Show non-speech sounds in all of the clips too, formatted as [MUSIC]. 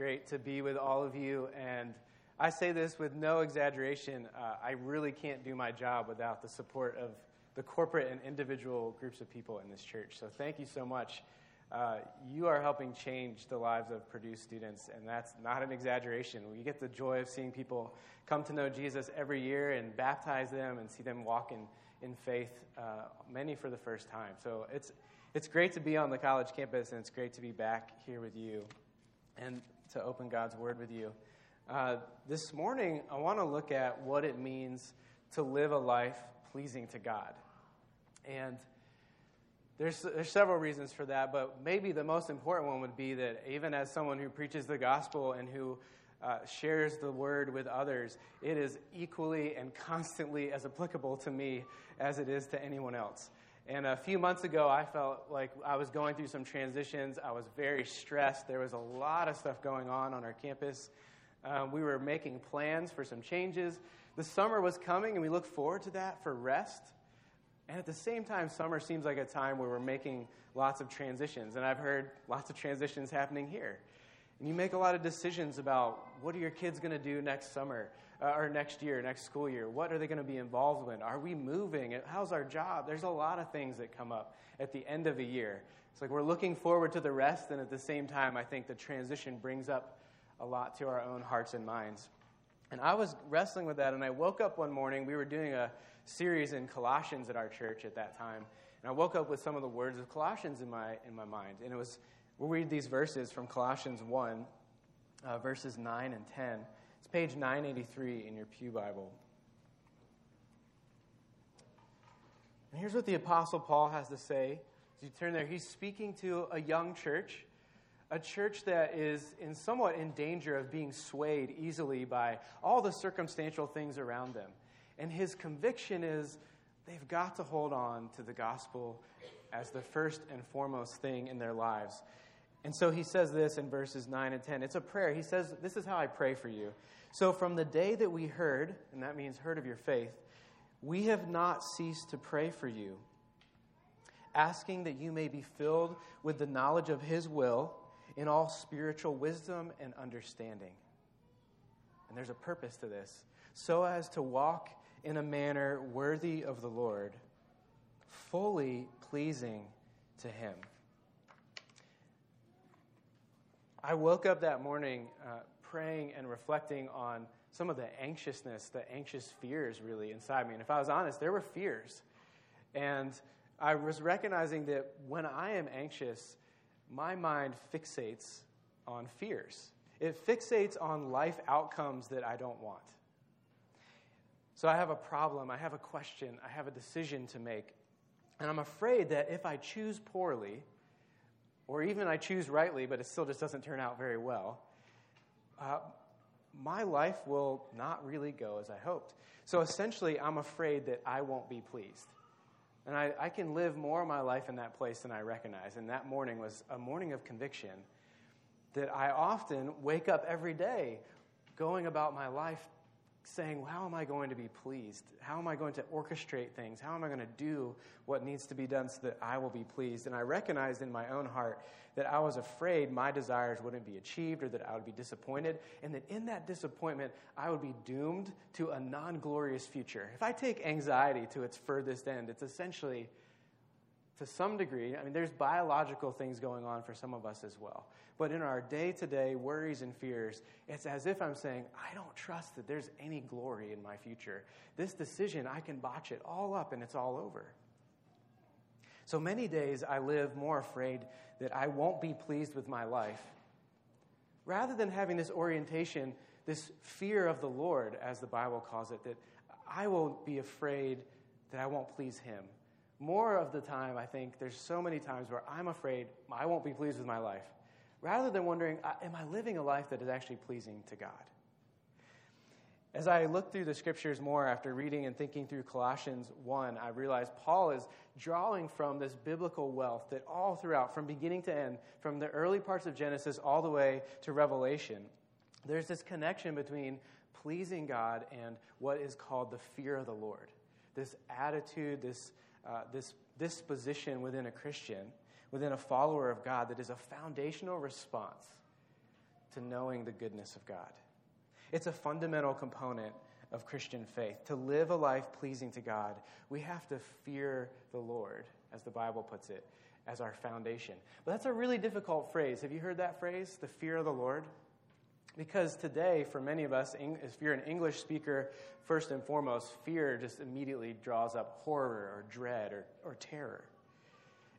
great to be with all of you. And I say this with no exaggeration. Uh, I really can't do my job without the support of the corporate and individual groups of people in this church. So thank you so much. Uh, you are helping change the lives of Purdue students, and that's not an exaggeration. We get the joy of seeing people come to know Jesus every year and baptize them and see them walk in, in faith, uh, many for the first time. So it's, it's great to be on the college campus, and it's great to be back here with you and to open God's Word with you. Uh, this morning, I want to look at what it means to live a life pleasing to God. And there's, there's several reasons for that, but maybe the most important one would be that even as someone who preaches the gospel and who uh, shares the word with others, it is equally and constantly as applicable to me as it is to anyone else. And a few months ago, I felt like I was going through some transitions. I was very stressed. There was a lot of stuff going on on our campus. Um, we were making plans for some changes. The summer was coming, and we looked forward to that for rest. And at the same time, summer seems like a time where we're making lots of transitions. And I've heard lots of transitions happening here. And you make a lot of decisions about what are your kids going to do next summer uh, or next year, next school year? What are they going to be involved in? Are we moving? How's our job? There's a lot of things that come up at the end of a year. It's like we're looking forward to the rest, and at the same time, I think the transition brings up a lot to our own hearts and minds. And I was wrestling with that, and I woke up one morning. We were doing a series in Colossians at our church at that time. And I woke up with some of the words of Colossians in my, in my mind. And it was, we'll read these verses from Colossians 1, uh, verses 9 and 10. It's page 983 in your Pew Bible. And here's what the Apostle Paul has to say. As you turn there, he's speaking to a young church a church that is in somewhat in danger of being swayed easily by all the circumstantial things around them. And his conviction is they've got to hold on to the gospel as the first and foremost thing in their lives. And so he says this in verses 9 and 10. It's a prayer. He says, This is how I pray for you. So from the day that we heard, and that means heard of your faith, we have not ceased to pray for you, asking that you may be filled with the knowledge of his will in all spiritual wisdom and understanding. And there's a purpose to this so as to walk in a manner worthy of the Lord, fully pleasing to Him. I woke up that morning uh, praying and reflecting on some of the anxiousness, the anxious fears really inside me. And if I was honest, there were fears. And I was recognizing that when I am anxious, my mind fixates on fears. It fixates on life outcomes that I don't want. So I have a problem, I have a question, I have a decision to make. And I'm afraid that if I choose poorly, or even I choose rightly, but it still just doesn't turn out very well, uh, my life will not really go as I hoped. So essentially, I'm afraid that I won't be pleased. And I, I can live more of my life in that place than I recognize. And that morning was a morning of conviction that I often wake up every day going about my life saying, How am I going to be pleased? How am I going to orchestrate things? How am I going to do what needs to be done so that I will be pleased? And I recognized in my own heart that I was afraid my desires wouldn't be achieved or that I would be disappointed, and that in that disappointment, I would be doomed to a non glorious future. If I take anxiety to its furthest end, it's essentially to some degree, I mean, there's biological things going on for some of us as well. But in our day to day worries and fears, it's as if I'm saying, I don't trust that there's any glory in my future. This decision, I can botch it all up and it's all over. So many days I live more afraid that I won't be pleased with my life. Rather than having this orientation, this fear of the Lord, as the Bible calls it, that I will be afraid that I won't please Him more of the time, I think there's so many times where I'm afraid I won't be pleased with my life, rather than wondering, uh, am I living a life that is actually pleasing to God? As I look through the scriptures more after reading and thinking through Colossians 1, I realize Paul is drawing from this biblical wealth that all throughout, from beginning to end, from the early parts of Genesis all the way to Revelation, there's this connection between pleasing God and what is called the fear of the Lord. This attitude, this uh, this disposition within a Christian, within a follower of God, that is a foundational response to knowing the goodness of God. It's a fundamental component of Christian faith. To live a life pleasing to God, we have to fear the Lord, as the Bible puts it, as our foundation. But that's a really difficult phrase. Have you heard that phrase, the fear of the Lord? Because today, for many of us, if you're an English speaker, first and foremost, fear just immediately draws up horror or dread or, or terror.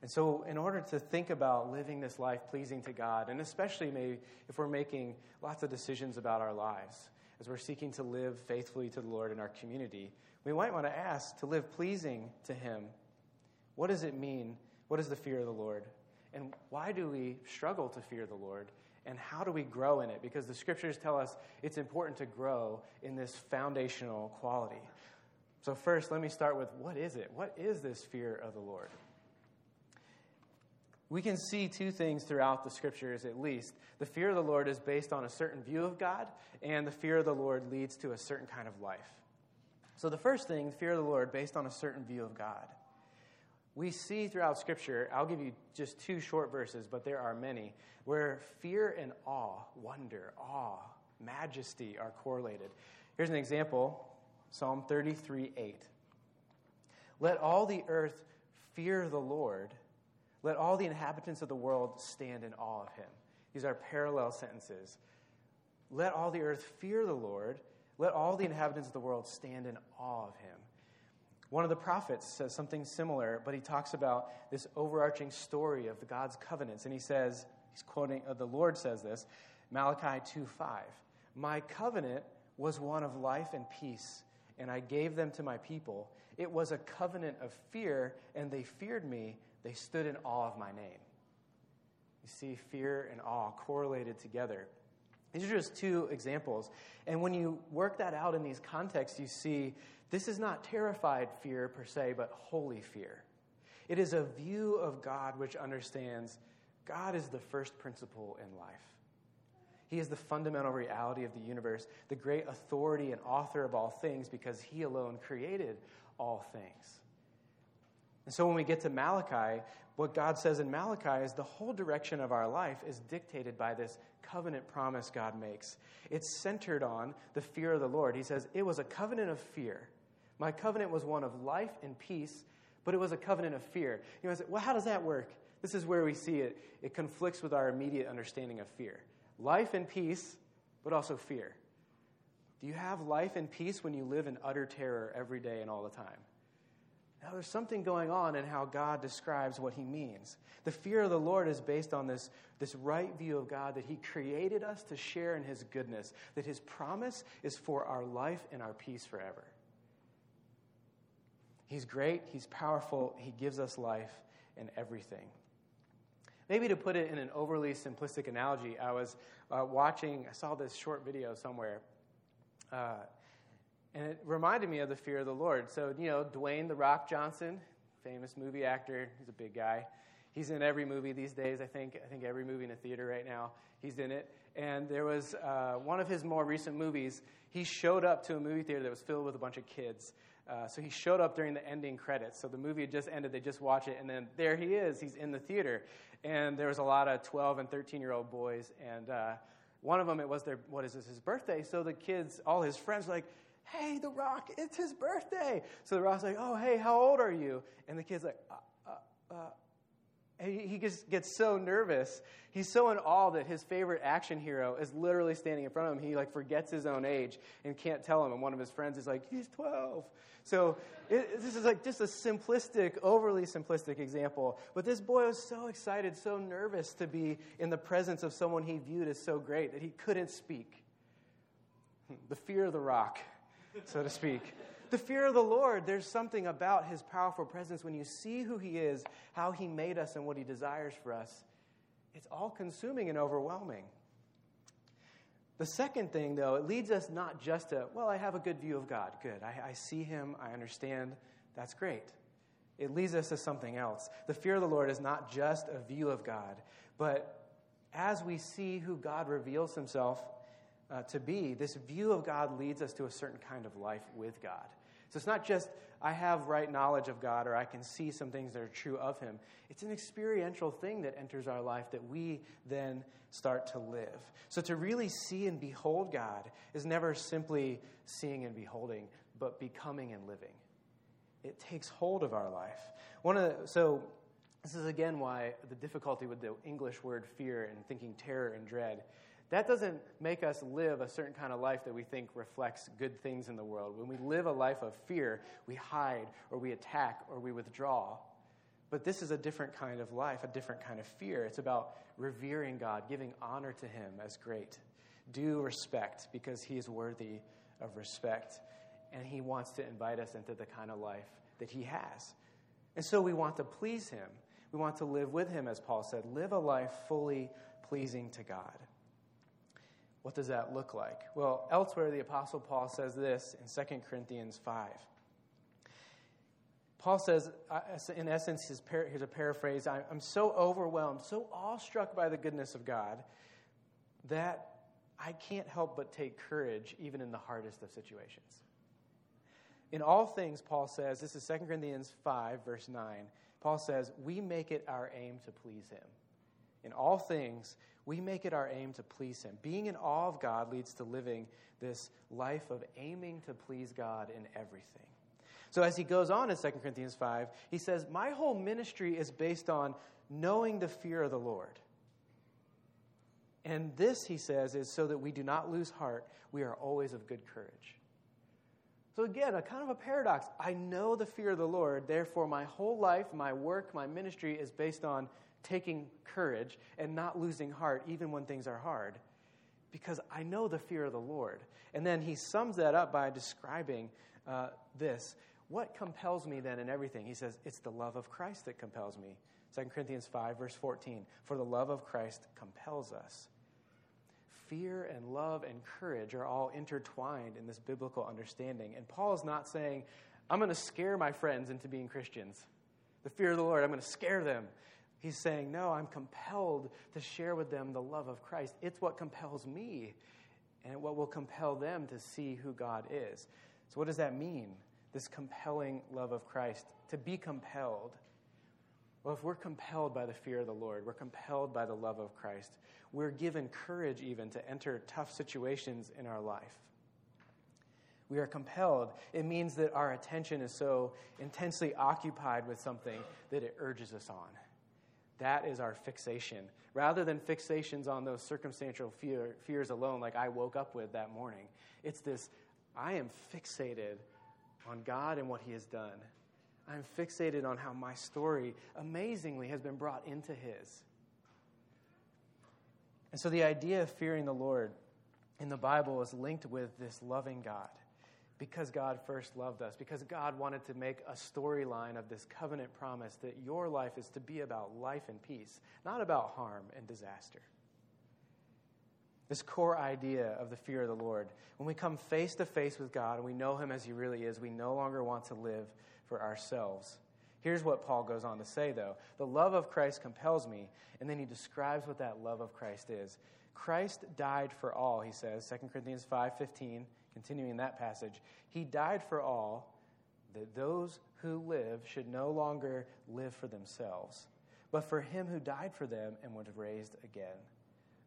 And so, in order to think about living this life pleasing to God, and especially maybe if we're making lots of decisions about our lives, as we're seeking to live faithfully to the Lord in our community, we might want to ask to live pleasing to Him. What does it mean? What is the fear of the Lord? And why do we struggle to fear the Lord? And how do we grow in it? Because the scriptures tell us it's important to grow in this foundational quality. So, first, let me start with what is it? What is this fear of the Lord? we can see two things throughout the scriptures, at least. The fear of the Lord is based on a certain view of God, and the fear of the Lord leads to a certain kind of life. So, the first thing, fear of the Lord, based on a certain view of God. We see throughout Scripture, I'll give you just two short verses, but there are many, where fear and awe, wonder, awe, majesty are correlated. Here's an example Psalm 33 8. Let all the earth fear the Lord let all the inhabitants of the world stand in awe of him. These are parallel sentences. Let all the earth fear the Lord. Let all the inhabitants of the world stand in awe of him. One of the prophets says something similar, but he talks about this overarching story of the God's covenants. And he says, he's quoting, uh, the Lord says this, Malachi 2 5. My covenant was one of life and peace, and I gave them to my people. It was a covenant of fear, and they feared me they stood in awe of my name. You see fear and awe correlated together. These are just two examples. And when you work that out in these contexts, you see this is not terrified fear per se, but holy fear. It is a view of God which understands God is the first principle in life. He is the fundamental reality of the universe, the great authority and author of all things, because He alone created all things. And so when we get to Malachi, what God says in Malachi is the whole direction of our life is dictated by this covenant promise God makes. It's centered on the fear of the Lord. He says, It was a covenant of fear. My covenant was one of life and peace, but it was a covenant of fear. You know, say, well, how does that work? This is where we see it. It conflicts with our immediate understanding of fear. Life and peace, but also fear. Do you have life and peace when you live in utter terror every day and all the time? Now, there's something going on in how God describes what he means. The fear of the Lord is based on this, this right view of God that he created us to share in his goodness, that his promise is for our life and our peace forever. He's great, he's powerful, he gives us life and everything. Maybe to put it in an overly simplistic analogy, I was uh, watching, I saw this short video somewhere. Uh, and it reminded me of the fear of the Lord. So, you know, Dwayne The Rock Johnson, famous movie actor, he's a big guy. He's in every movie these days, I think. I think every movie in a theater right now, he's in it. And there was uh, one of his more recent movies, he showed up to a movie theater that was filled with a bunch of kids. Uh, so he showed up during the ending credits. So the movie had just ended, they just watch it, and then there he is, he's in the theater. And there was a lot of 12 and 13 year old boys. And uh, one of them, it was their, what is this, his birthday. So the kids, all his friends were like, hey, The Rock, it's his birthday. So The Rock's like, oh, hey, how old are you? And the kid's like, uh, uh, uh. He gets so nervous. He's so in awe that his favorite action hero is literally standing in front of him. He like forgets his own age and can't tell him. And one of his friends is like, he's 12. So it, this is like just a simplistic, overly simplistic example. But this boy was so excited, so nervous to be in the presence of someone he viewed as so great that he couldn't speak. The fear of the rock so to speak. The fear of the Lord, there's something about his powerful presence when you see who he is, how he made us, and what he desires for us. It's all consuming and overwhelming. The second thing, though, it leads us not just to, well, I have a good view of God. Good. I, I see him. I understand. That's great. It leads us to something else. The fear of the Lord is not just a view of God, but as we see who God reveals himself uh, to be, this view of God leads us to a certain kind of life with God. So it's not just I have right knowledge of God or I can see some things that are true of Him. It's an experiential thing that enters our life that we then start to live. So to really see and behold God is never simply seeing and beholding, but becoming and living. It takes hold of our life. One of the, so this is again why the difficulty with the English word fear and thinking terror and dread. That doesn't make us live a certain kind of life that we think reflects good things in the world. When we live a life of fear, we hide or we attack or we withdraw. But this is a different kind of life, a different kind of fear. It's about revering God, giving honor to Him as great. Due respect because He is worthy of respect. And He wants to invite us into the kind of life that He has. And so we want to please Him. We want to live with Him, as Paul said, live a life fully pleasing to God. What does that look like? Well, elsewhere, the Apostle Paul says this in 2 Corinthians 5. Paul says, uh, in essence, here's a paraphrase I'm so overwhelmed, so awestruck by the goodness of God that I can't help but take courage even in the hardest of situations. In all things, Paul says, this is 2 Corinthians 5, verse 9. Paul says, We make it our aim to please him. In all things, we make it our aim to please Him. Being in awe of God leads to living this life of aiming to please God in everything. So, as he goes on in 2 Corinthians 5, he says, My whole ministry is based on knowing the fear of the Lord. And this, he says, is so that we do not lose heart. We are always of good courage. So, again, a kind of a paradox. I know the fear of the Lord, therefore, my whole life, my work, my ministry is based on taking courage and not losing heart even when things are hard because I know the fear of the Lord. And then he sums that up by describing uh, this. What compels me then in everything? He says, It's the love of Christ that compels me. 2 Corinthians 5, verse 14. For the love of Christ compels us. Fear and love and courage are all intertwined in this biblical understanding. And Paul is not saying, I'm going to scare my friends into being Christians. The fear of the Lord, I'm going to scare them. He's saying, No, I'm compelled to share with them the love of Christ. It's what compels me and what will compel them to see who God is. So, what does that mean? This compelling love of Christ. To be compelled. Well, if we're compelled by the fear of the Lord, we're compelled by the love of Christ, we're given courage even to enter tough situations in our life. We are compelled. It means that our attention is so intensely occupied with something that it urges us on. That is our fixation. Rather than fixations on those circumstantial fear, fears alone, like I woke up with that morning, it's this I am fixated on God and what He has done. I'm fixated on how my story amazingly has been brought into His. And so the idea of fearing the Lord in the Bible is linked with this loving God because God first loved us, because God wanted to make a storyline of this covenant promise that your life is to be about life and peace, not about harm and disaster. This core idea of the fear of the Lord. When we come face to face with God and we know Him as He really is, we no longer want to live for ourselves. Here's what Paul goes on to say, though The love of Christ compels me. And then he describes what that love of Christ is. Christ died for all, he says, 2 Corinthians 5 15 continuing that passage, he died for all that those who live should no longer live for themselves, but for him who died for them and was raised again.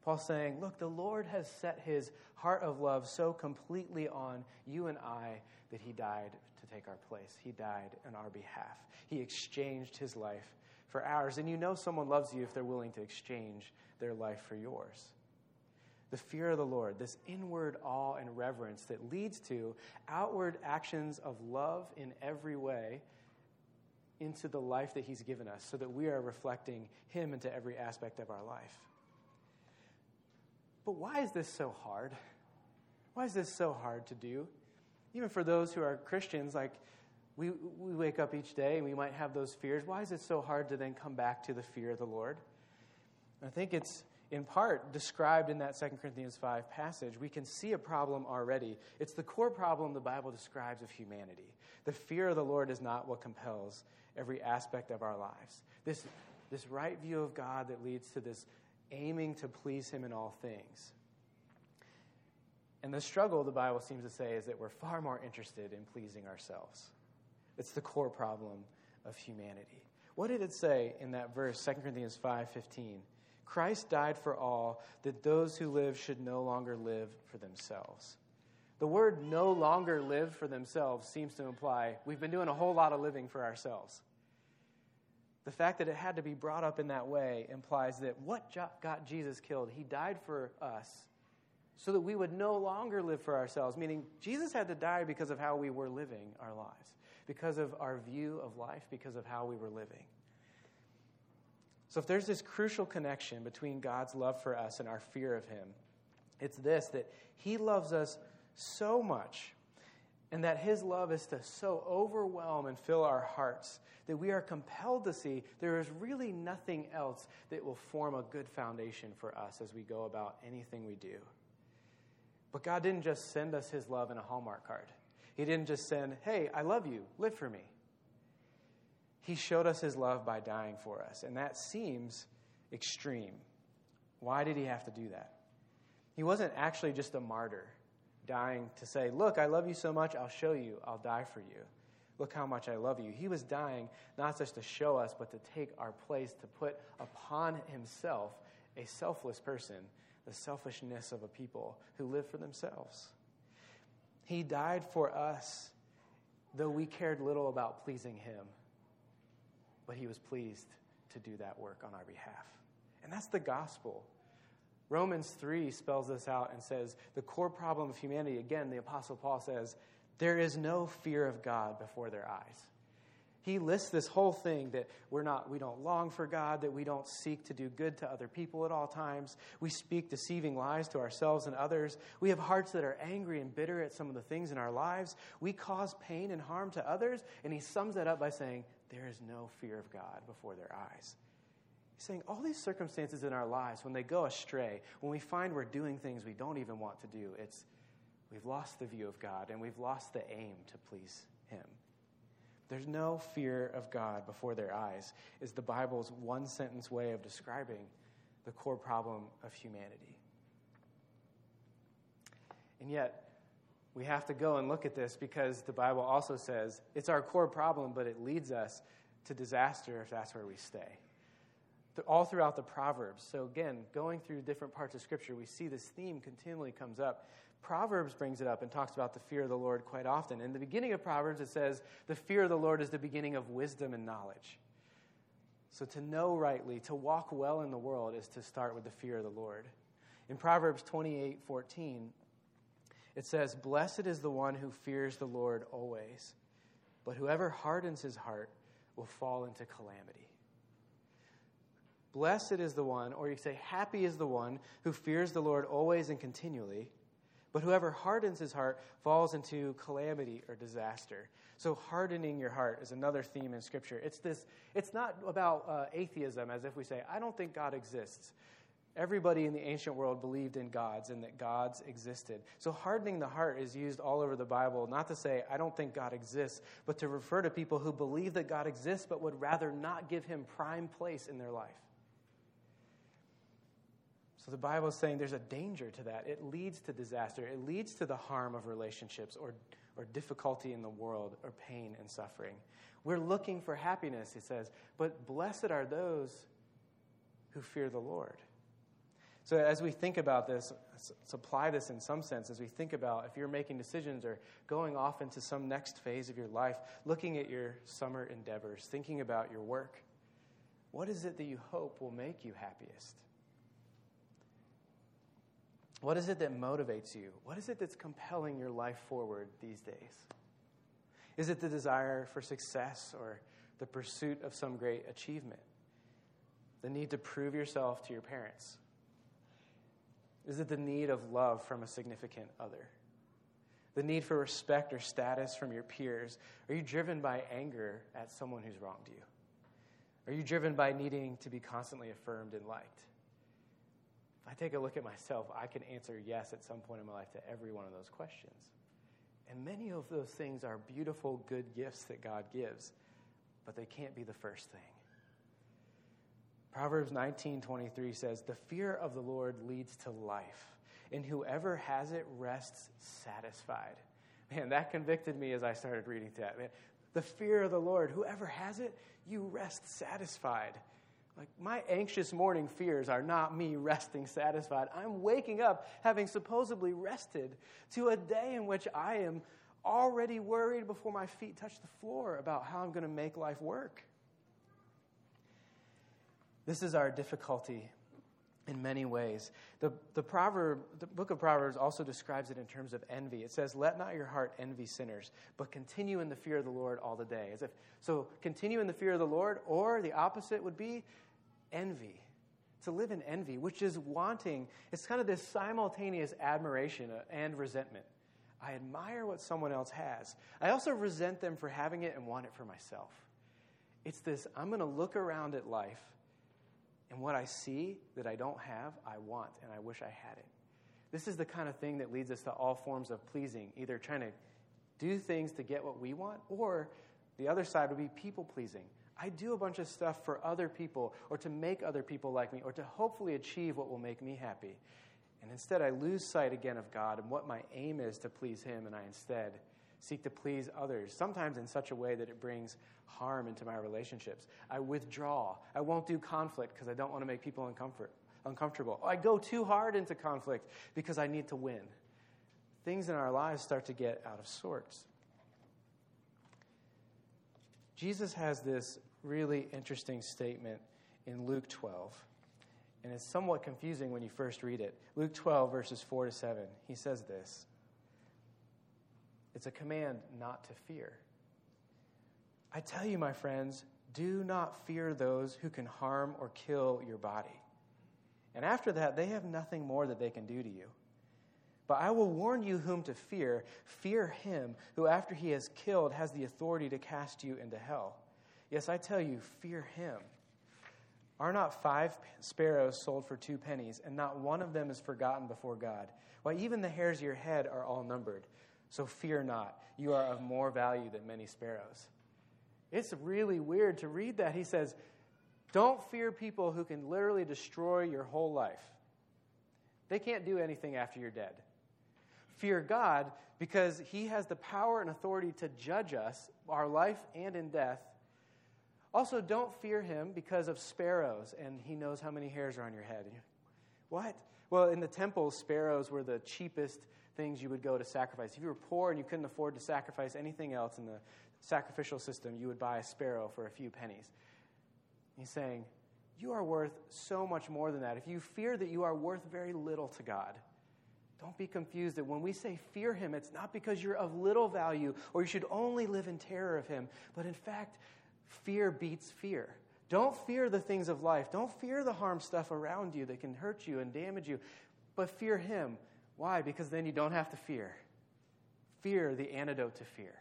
Paul's saying, Look, the Lord has set his heart of love so completely on you and I that he died to take our place. He died on our behalf. He exchanged his life for ours. And you know someone loves you if they're willing to exchange their life for yours the fear of the Lord, this inward awe and reverence that leads to outward actions of love in every way into the life that He's given us so that we are reflecting Him into every aspect of our life. But why is this so hard? Why is this so hard to do? Even for those who are Christians, like we, we wake up each day and we might have those fears. Why is it so hard to then come back to the fear of the Lord? I think it's in part described in that 2 Corinthians 5 passage, we can see a problem already. It's the core problem the Bible describes of humanity. The fear of the Lord is not what compels every aspect of our lives. This, this right view of God that leads to this aiming to please Him in all things. And the struggle, the Bible seems to say, is that we're far more interested in pleasing ourselves. It's the core problem of humanity. What did it say in that verse, 2 Corinthians 5:15? Christ died for all, that those who live should no longer live for themselves. The word no longer live for themselves seems to imply we've been doing a whole lot of living for ourselves. The fact that it had to be brought up in that way implies that what got Jesus killed, he died for us so that we would no longer live for ourselves, meaning Jesus had to die because of how we were living our lives, because of our view of life, because of how we were living. So, if there's this crucial connection between God's love for us and our fear of Him, it's this that He loves us so much, and that His love is to so overwhelm and fill our hearts that we are compelled to see there is really nothing else that will form a good foundation for us as we go about anything we do. But God didn't just send us His love in a Hallmark card. He didn't just send, hey, I love you, live for me. He showed us His love by dying for us, and that seems extreme. Why did He have to do that? He wasn't actually just a martyr dying to say, Look, I love you so much, I'll show you, I'll die for you. Look how much I love you. He was dying not just to show us, but to take our place, to put upon himself a selfless person, the selfishness of a people who live for themselves. He died for us, though we cared little about pleasing him, but he was pleased to do that work on our behalf. And that's the gospel. Romans 3 spells this out and says the core problem of humanity, again, the Apostle Paul says, there is no fear of God before their eyes. He lists this whole thing that we're not, we don't long for God, that we don't seek to do good to other people at all times. We speak deceiving lies to ourselves and others. We have hearts that are angry and bitter at some of the things in our lives. We cause pain and harm to others. And he sums that up by saying, There is no fear of God before their eyes. He's saying all these circumstances in our lives, when they go astray, when we find we're doing things we don't even want to do, it's We've lost the view of God and we've lost the aim to please Him. There's no fear of God before their eyes, is the Bible's one sentence way of describing the core problem of humanity. And yet, we have to go and look at this because the Bible also says it's our core problem, but it leads us to disaster if that's where we stay. All throughout the Proverbs. So, again, going through different parts of Scripture, we see this theme continually comes up Proverbs brings it up and talks about the fear of the Lord quite often. In the beginning of Proverbs, it says, The fear of the Lord is the beginning of wisdom and knowledge. So, to know rightly, to walk well in the world, is to start with the fear of the Lord. In Proverbs 28 14, it says, Blessed is the one who fears the Lord always, but whoever hardens his heart will fall into calamity. Blessed is the one, or you say, Happy is the one who fears the Lord always and continually but whoever hardens his heart falls into calamity or disaster. So hardening your heart is another theme in Scripture. It's this. It's not about uh, atheism, as if we say, "I don't think God exists." Everybody in the ancient world believed in gods and that gods existed. So hardening the heart is used all over the Bible, not to say, I don't think God exists, but to refer to people who believe that God exists but would rather not give him prime place in their life. So the Bible is saying there's a danger to that. It leads to disaster, it leads to the harm of relationships or, or difficulty in the world or pain and suffering. We're looking for happiness, he says, but blessed are those who fear the Lord. So, as we think about this, let's apply this in some sense. As we think about if you're making decisions or going off into some next phase of your life, looking at your summer endeavors, thinking about your work, what is it that you hope will make you happiest? What is it that motivates you? What is it that's compelling your life forward these days? Is it the desire for success or the pursuit of some great achievement? The need to prove yourself to your parents? Is it the need of love from a significant other? The need for respect or status from your peers? Are you driven by anger at someone who's wronged you? Are you driven by needing to be constantly affirmed and liked? If I take a look at myself, I can answer yes at some point in my life to every one of those questions. And many of those things are beautiful, good gifts that God gives, but they can't be the first thing. Proverbs 19:23 says, "The fear of the Lord leads to life, and whoever has it rests satisfied. Man, that convicted me as I started reading that. Man, the fear of the Lord, whoever has it, you rest satisfied. Like, my anxious morning fears are not me resting satisfied. I'm waking up having supposedly rested to a day in which I am already worried before my feet touch the floor about how I'm going to make life work. This is our difficulty in many ways. The, the, proverb, the book of Proverbs also describes it in terms of envy. It says, Let not your heart envy sinners, but continue in the fear of the Lord all the day. As if, so, continue in the fear of the Lord, or the opposite would be envy. To live in envy, which is wanting, it's kind of this simultaneous admiration uh, and resentment. I admire what someone else has. I also resent them for having it and want it for myself. It's this I'm going to look around at life and what I see that I don't have, I want, and I wish I had it. This is the kind of thing that leads us to all forms of pleasing, either trying to do things to get what we want, or the other side would be people pleasing. I do a bunch of stuff for other people, or to make other people like me, or to hopefully achieve what will make me happy. And instead, I lose sight again of God and what my aim is to please Him, and I instead seek to please others, sometimes in such a way that it brings harm into my relationships. I withdraw. I won't do conflict because I don't want to make people uncomfort, uncomfortable. I go too hard into conflict because I need to win. Things in our lives start to get out of sorts. Jesus has this really interesting statement in Luke 12. And it's somewhat confusing when you first read it. Luke 12, verses 4 to 7. He says this it's a command not to fear. I tell you, my friends, do not fear those who can harm or kill your body. And after that, they have nothing more that they can do to you. But I will warn you whom to fear. Fear him who, after he has killed, has the authority to cast you into hell. Yes, I tell you, fear him. Are not five sparrows sold for two pennies, and not one of them is forgotten before God? Why, even the hairs of your head are all numbered. So fear not. You are of more value than many sparrows. It's really weird to read that. He says, Don't fear people who can literally destroy your whole life. They can't do anything after you're dead. Fear God because He has the power and authority to judge us, our life and in death. Also, don't fear Him because of sparrows and He knows how many hairs are on your head. What? Well, in the temple, sparrows were the cheapest things you would go to sacrifice. If you were poor and you couldn't afford to sacrifice anything else in the sacrificial system, you would buy a sparrow for a few pennies. He's saying, You are worth so much more than that. If you fear that you are worth very little to God, don't be confused that when we say fear him, it's not because you're of little value or you should only live in terror of him, but in fact, fear beats fear. Don't fear the things of life. Don't fear the harm stuff around you that can hurt you and damage you, but fear him why? Because then you don't have to fear. Fear, the antidote to fear.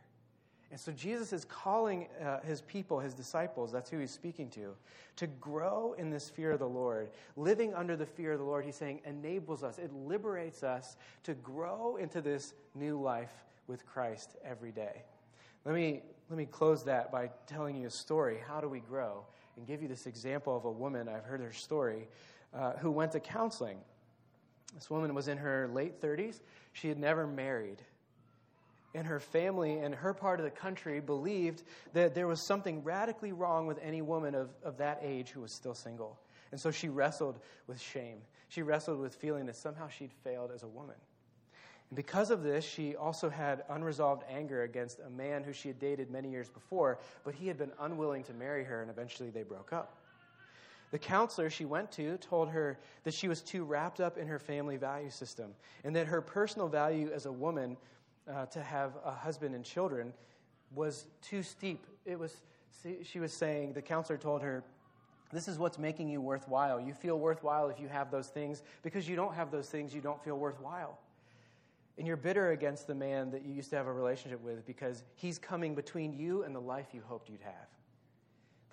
And so Jesus is calling uh, his people, his disciples, that's who he's speaking to, to grow in this fear of the Lord. Living under the fear of the Lord, he's saying, enables us, it liberates us to grow into this new life with Christ every day. Let me, let me close that by telling you a story. How do we grow? And give you this example of a woman, I've heard her story, uh, who went to counseling. This woman was in her late 30s. She had never married. And her family and her part of the country believed that there was something radically wrong with any woman of, of that age who was still single. And so she wrestled with shame. She wrestled with feeling that somehow she'd failed as a woman. And because of this, she also had unresolved anger against a man who she had dated many years before, but he had been unwilling to marry her, and eventually they broke up. The counselor she went to told her that she was too wrapped up in her family value system and that her personal value as a woman uh, to have a husband and children was too steep. It was, she was saying, the counselor told her, This is what's making you worthwhile. You feel worthwhile if you have those things. Because you don't have those things, you don't feel worthwhile. And you're bitter against the man that you used to have a relationship with because he's coming between you and the life you hoped you'd have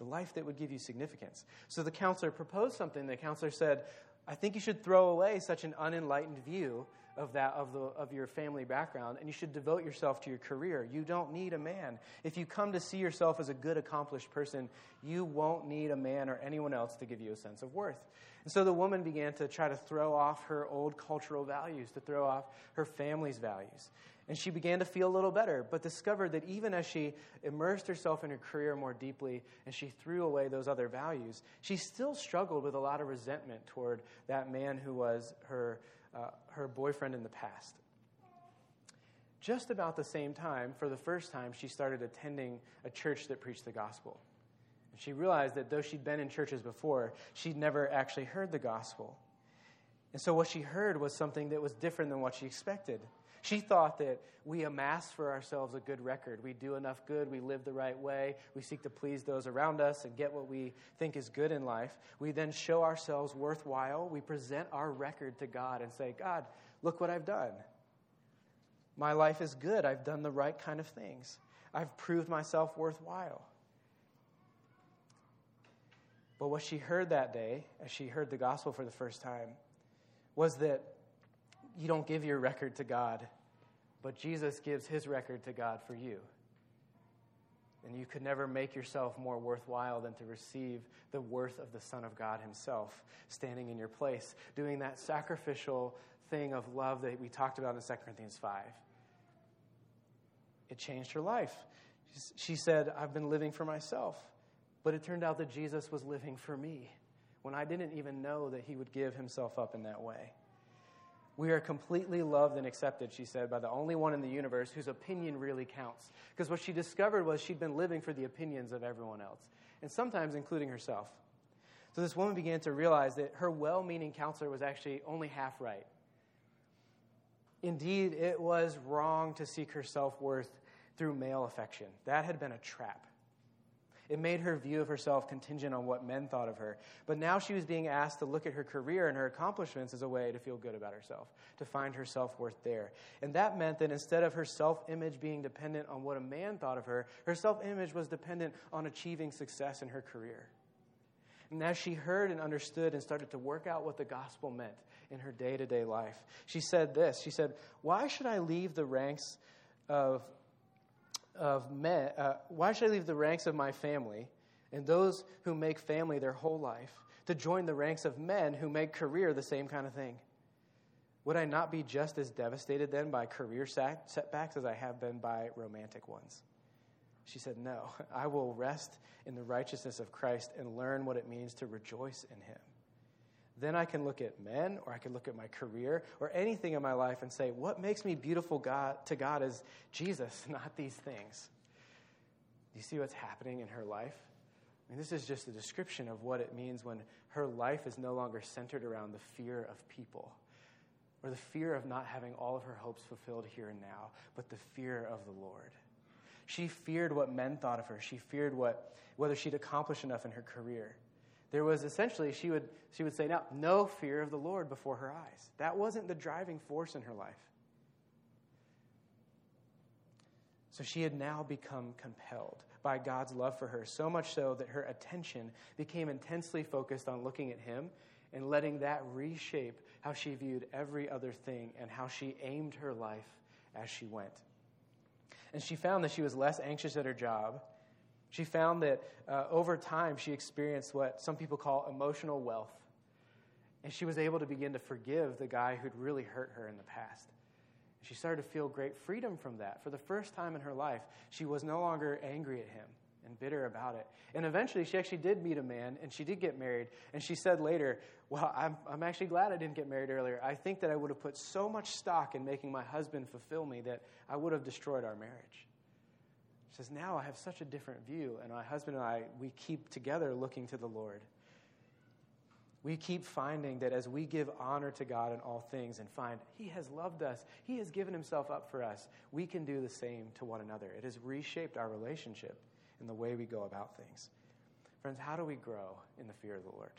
the life that would give you significance. So the counselor proposed something. The counselor said, I think you should throw away such an unenlightened view of that of the of your family background and you should devote yourself to your career you don't need a man if you come to see yourself as a good accomplished person you won't need a man or anyone else to give you a sense of worth and so the woman began to try to throw off her old cultural values to throw off her family's values and she began to feel a little better but discovered that even as she immersed herself in her career more deeply and she threw away those other values she still struggled with a lot of resentment toward that man who was her uh, her boyfriend in the past. Just about the same time, for the first time, she started attending a church that preached the gospel. And she realized that though she'd been in churches before, she'd never actually heard the gospel. And so what she heard was something that was different than what she expected. She thought that we amass for ourselves a good record. We do enough good, we live the right way, we seek to please those around us and get what we think is good in life. We then show ourselves worthwhile. We present our record to God and say, God, look what I've done. My life is good. I've done the right kind of things. I've proved myself worthwhile. But what she heard that day, as she heard the gospel for the first time, was that you don't give your record to God, but Jesus gives his record to God for you. And you could never make yourself more worthwhile than to receive the worth of the Son of God himself standing in your place, doing that sacrificial thing of love that we talked about in 2 Corinthians 5. It changed her life. She said, I've been living for myself. But it turned out that Jesus was living for me when I didn't even know that he would give himself up in that way. We are completely loved and accepted, she said, by the only one in the universe whose opinion really counts. Because what she discovered was she'd been living for the opinions of everyone else, and sometimes including herself. So this woman began to realize that her well meaning counselor was actually only half right. Indeed, it was wrong to seek her self worth through male affection. That had been a trap. It made her view of herself contingent on what men thought of her. But now she was being asked to look at her career and her accomplishments as a way to feel good about herself, to find her self worth there. And that meant that instead of her self image being dependent on what a man thought of her, her self image was dependent on achieving success in her career. And as she heard and understood and started to work out what the gospel meant in her day to day life, she said this She said, Why should I leave the ranks of of men, uh, why should I leave the ranks of my family and those who make family their whole life to join the ranks of men who make career the same kind of thing? Would I not be just as devastated then by career setbacks as I have been by romantic ones? She said, No, [LAUGHS] I will rest in the righteousness of Christ and learn what it means to rejoice in Him. Then I can look at men or I can look at my career or anything in my life and say, what makes me beautiful God, to God is Jesus, [LAUGHS] not these things. Do you see what's happening in her life? I mean, this is just a description of what it means when her life is no longer centered around the fear of people or the fear of not having all of her hopes fulfilled here and now, but the fear of the Lord. She feared what men thought of her. She feared what, whether she'd accomplished enough in her career there was essentially, she would, she would say, now, no fear of the Lord before her eyes. That wasn't the driving force in her life. So she had now become compelled by God's love for her, so much so that her attention became intensely focused on looking at Him and letting that reshape how she viewed every other thing and how she aimed her life as she went. And she found that she was less anxious at her job she found that uh, over time she experienced what some people call emotional wealth. And she was able to begin to forgive the guy who'd really hurt her in the past. She started to feel great freedom from that. For the first time in her life, she was no longer angry at him and bitter about it. And eventually, she actually did meet a man and she did get married. And she said later, Well, I'm, I'm actually glad I didn't get married earlier. I think that I would have put so much stock in making my husband fulfill me that I would have destroyed our marriage. She says, Now I have such a different view, and my husband and I, we keep together looking to the Lord. We keep finding that as we give honor to God in all things and find He has loved us, He has given Himself up for us, we can do the same to one another. It has reshaped our relationship in the way we go about things. Friends, how do we grow in the fear of the Lord?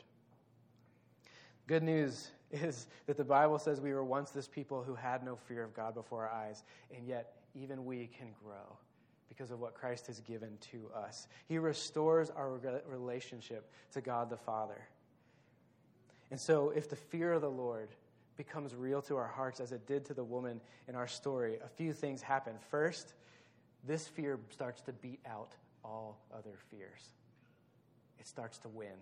Good news [LAUGHS] is that the Bible says we were once this people who had no fear of God before our eyes, and yet even we can grow because of what Christ has given to us. He restores our relationship to God the Father. And so, if the fear of the Lord becomes real to our hearts as it did to the woman in our story, a few things happen. First, this fear starts to beat out all other fears, it starts to win.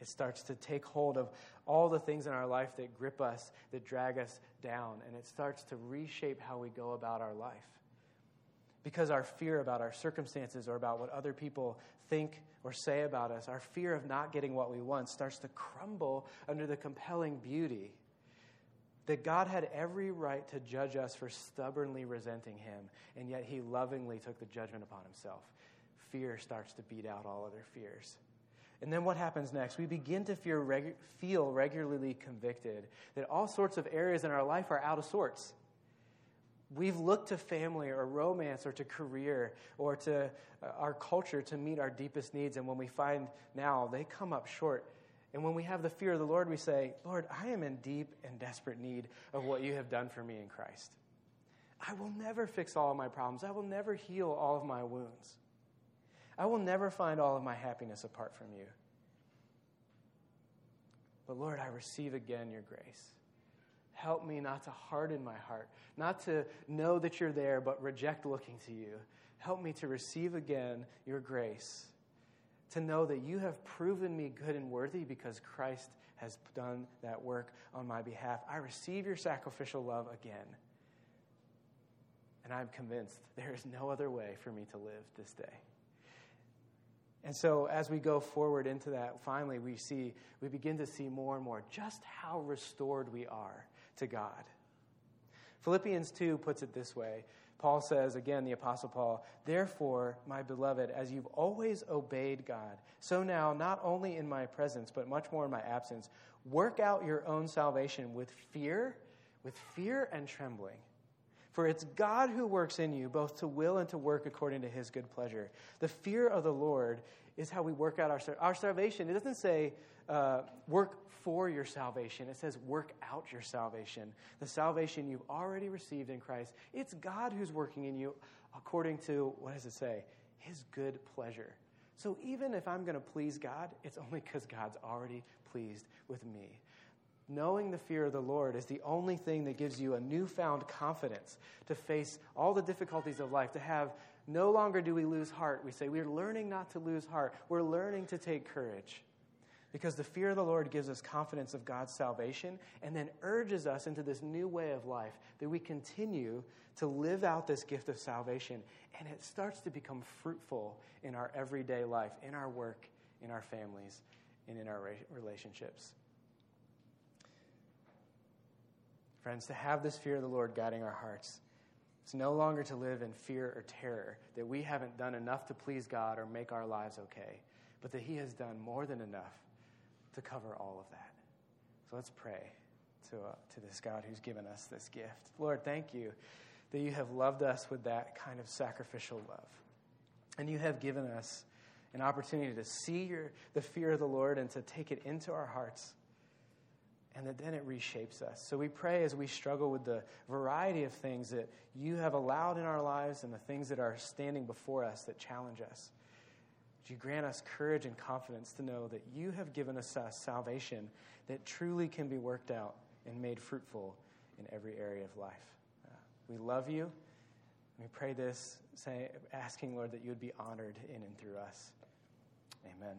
It starts to take hold of all the things in our life that grip us, that drag us down, and it starts to reshape how we go about our life. Because our fear about our circumstances or about what other people think or say about us, our fear of not getting what we want starts to crumble under the compelling beauty that God had every right to judge us for stubbornly resenting him, and yet he lovingly took the judgment upon himself. Fear starts to beat out all other fears. And then what happens next? We begin to fear, regu- feel regularly convicted that all sorts of areas in our life are out of sorts. We've looked to family or romance or to career or to uh, our culture to meet our deepest needs. And when we find now they come up short, and when we have the fear of the Lord, we say, Lord, I am in deep and desperate need of what you have done for me in Christ. I will never fix all of my problems, I will never heal all of my wounds. I will never find all of my happiness apart from you. But Lord, I receive again your grace. Help me not to harden my heart, not to know that you're there, but reject looking to you. Help me to receive again your grace, to know that you have proven me good and worthy because Christ has done that work on my behalf. I receive your sacrificial love again. And I'm convinced there is no other way for me to live this day. And so as we go forward into that, finally we see we begin to see more and more just how restored we are to God. Philippians 2 puts it this way. Paul says, again, the Apostle Paul, Therefore, my beloved, as you've always obeyed God, so now, not only in my presence, but much more in my absence, work out your own salvation with fear, with fear and trembling. For it's God who works in you, both to will and to work according to his good pleasure. The fear of the Lord is how we work out our, our salvation. It doesn't say uh, work for your salvation, it says work out your salvation. The salvation you've already received in Christ. It's God who's working in you according to, what does it say? His good pleasure. So even if I'm going to please God, it's only because God's already pleased with me knowing the fear of the Lord is the only thing that gives you a newfound confidence to face all the difficulties of life, to have no longer do we lose heart. We say we're learning not to lose heart. We're learning to take courage. Because the fear of the Lord gives us confidence of God's salvation and then urges us into this new way of life that we continue to live out this gift of salvation. And it starts to become fruitful in our everyday life, in our work, in our families, and in our relationships. Friends, to have this fear of the Lord guiding our hearts. It's no longer to live in fear or terror that we haven't done enough to please God or make our lives okay, but that He has done more than enough to cover all of that. So let's pray to, uh, to this God who's given us this gift. Lord, thank you that you have loved us with that kind of sacrificial love. And you have given us an opportunity to see your, the fear of the Lord and to take it into our hearts and that then it reshapes us. So we pray as we struggle with the variety of things that you have allowed in our lives and the things that are standing before us that challenge us. Would you grant us courage and confidence to know that you have given us salvation that truly can be worked out and made fruitful in every area of life. Uh, we love you. We pray this, say, asking, Lord, that you would be honored in and through us. Amen.